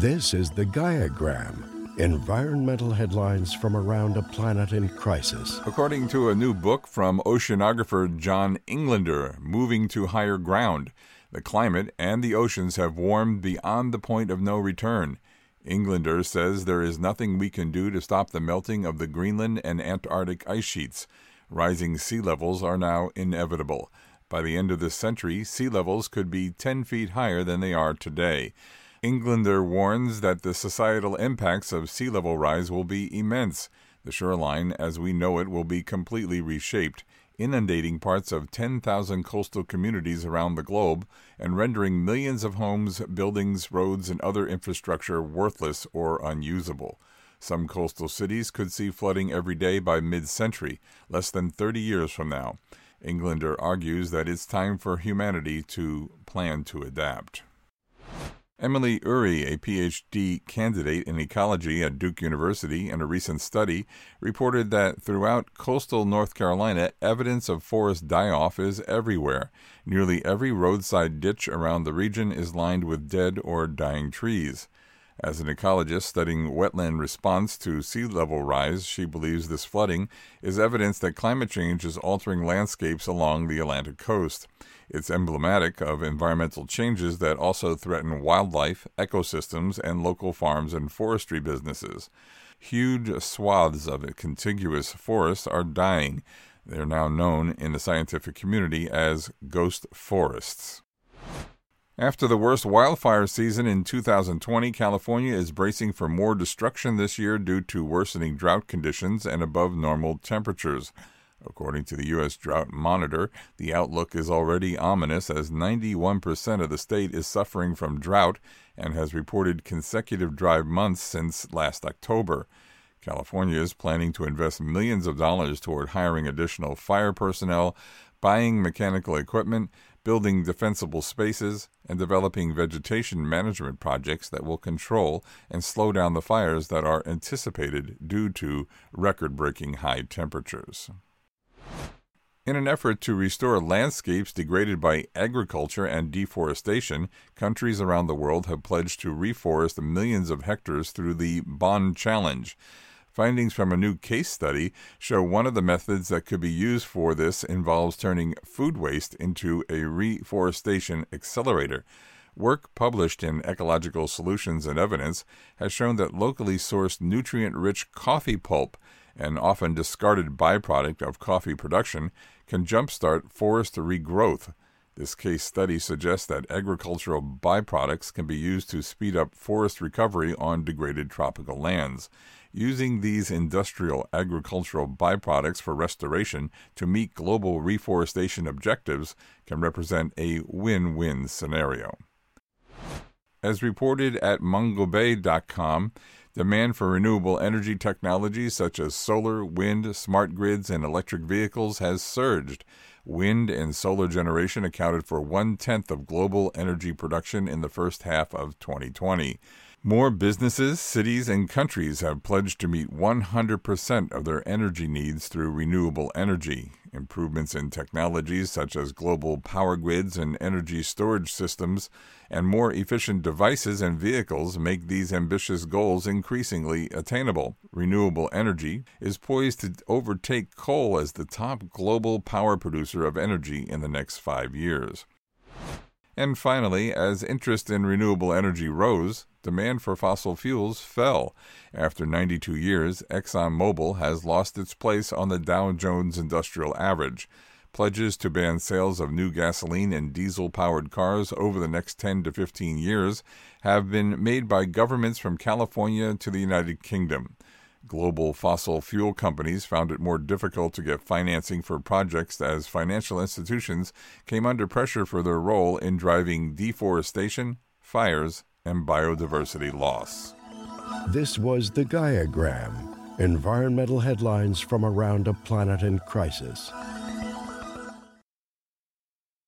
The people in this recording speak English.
This is the Gaiagram, environmental headlines from around a planet in crisis. According to a new book from oceanographer John Englander, Moving to Higher Ground, the climate and the oceans have warmed beyond the point of no return. Englander says there is nothing we can do to stop the melting of the Greenland and Antarctic ice sheets. Rising sea levels are now inevitable. By the end of this century, sea levels could be 10 feet higher than they are today. Englander warns that the societal impacts of sea level rise will be immense. The shoreline, as we know it, will be completely reshaped, inundating parts of 10,000 coastal communities around the globe and rendering millions of homes, buildings, roads, and other infrastructure worthless or unusable. Some coastal cities could see flooding every day by mid century, less than 30 years from now. Englander argues that it's time for humanity to plan to adapt. Emily Ury, a PhD candidate in ecology at Duke University, in a recent study reported that throughout coastal North Carolina, evidence of forest die off is everywhere. Nearly every roadside ditch around the region is lined with dead or dying trees. As an ecologist studying wetland response to sea level rise, she believes this flooding is evidence that climate change is altering landscapes along the Atlantic coast. It's emblematic of environmental changes that also threaten wildlife, ecosystems, and local farms and forestry businesses. Huge swaths of contiguous forests are dying. They're now known in the scientific community as ghost forests. After the worst wildfire season in 2020, California is bracing for more destruction this year due to worsening drought conditions and above normal temperatures. According to the U.S. Drought Monitor, the outlook is already ominous as 91% of the state is suffering from drought and has reported consecutive dry months since last October. California is planning to invest millions of dollars toward hiring additional fire personnel, buying mechanical equipment, building defensible spaces, and developing vegetation management projects that will control and slow down the fires that are anticipated due to record breaking high temperatures. In an effort to restore landscapes degraded by agriculture and deforestation, countries around the world have pledged to reforest millions of hectares through the Bonn Challenge. Findings from a new case study show one of the methods that could be used for this involves turning food waste into a reforestation accelerator. Work published in Ecological Solutions and Evidence has shown that locally sourced nutrient rich coffee pulp an often discarded byproduct of coffee production, can jumpstart forest regrowth. This case study suggests that agricultural byproducts can be used to speed up forest recovery on degraded tropical lands. Using these industrial agricultural byproducts for restoration to meet global reforestation objectives can represent a win win scenario. As reported at mongabay.com, Demand for renewable energy technologies such as solar, wind, smart grids, and electric vehicles has surged. Wind and solar generation accounted for one tenth of global energy production in the first half of 2020. More businesses, cities, and countries have pledged to meet 100% of their energy needs through renewable energy. Improvements in technologies such as global power grids and energy storage systems and more efficient devices and vehicles make these ambitious goals increasingly attainable. Renewable energy is poised to overtake coal as the top global power producer of energy in the next five years. And finally, as interest in renewable energy rose, demand for fossil fuels fell. After 92 years, ExxonMobil has lost its place on the Dow Jones Industrial Average. Pledges to ban sales of new gasoline and diesel powered cars over the next 10 to 15 years have been made by governments from California to the United Kingdom. Global fossil fuel companies found it more difficult to get financing for projects as financial institutions came under pressure for their role in driving deforestation, fires, and biodiversity loss. This was the Gaiagram environmental headlines from around a planet in crisis.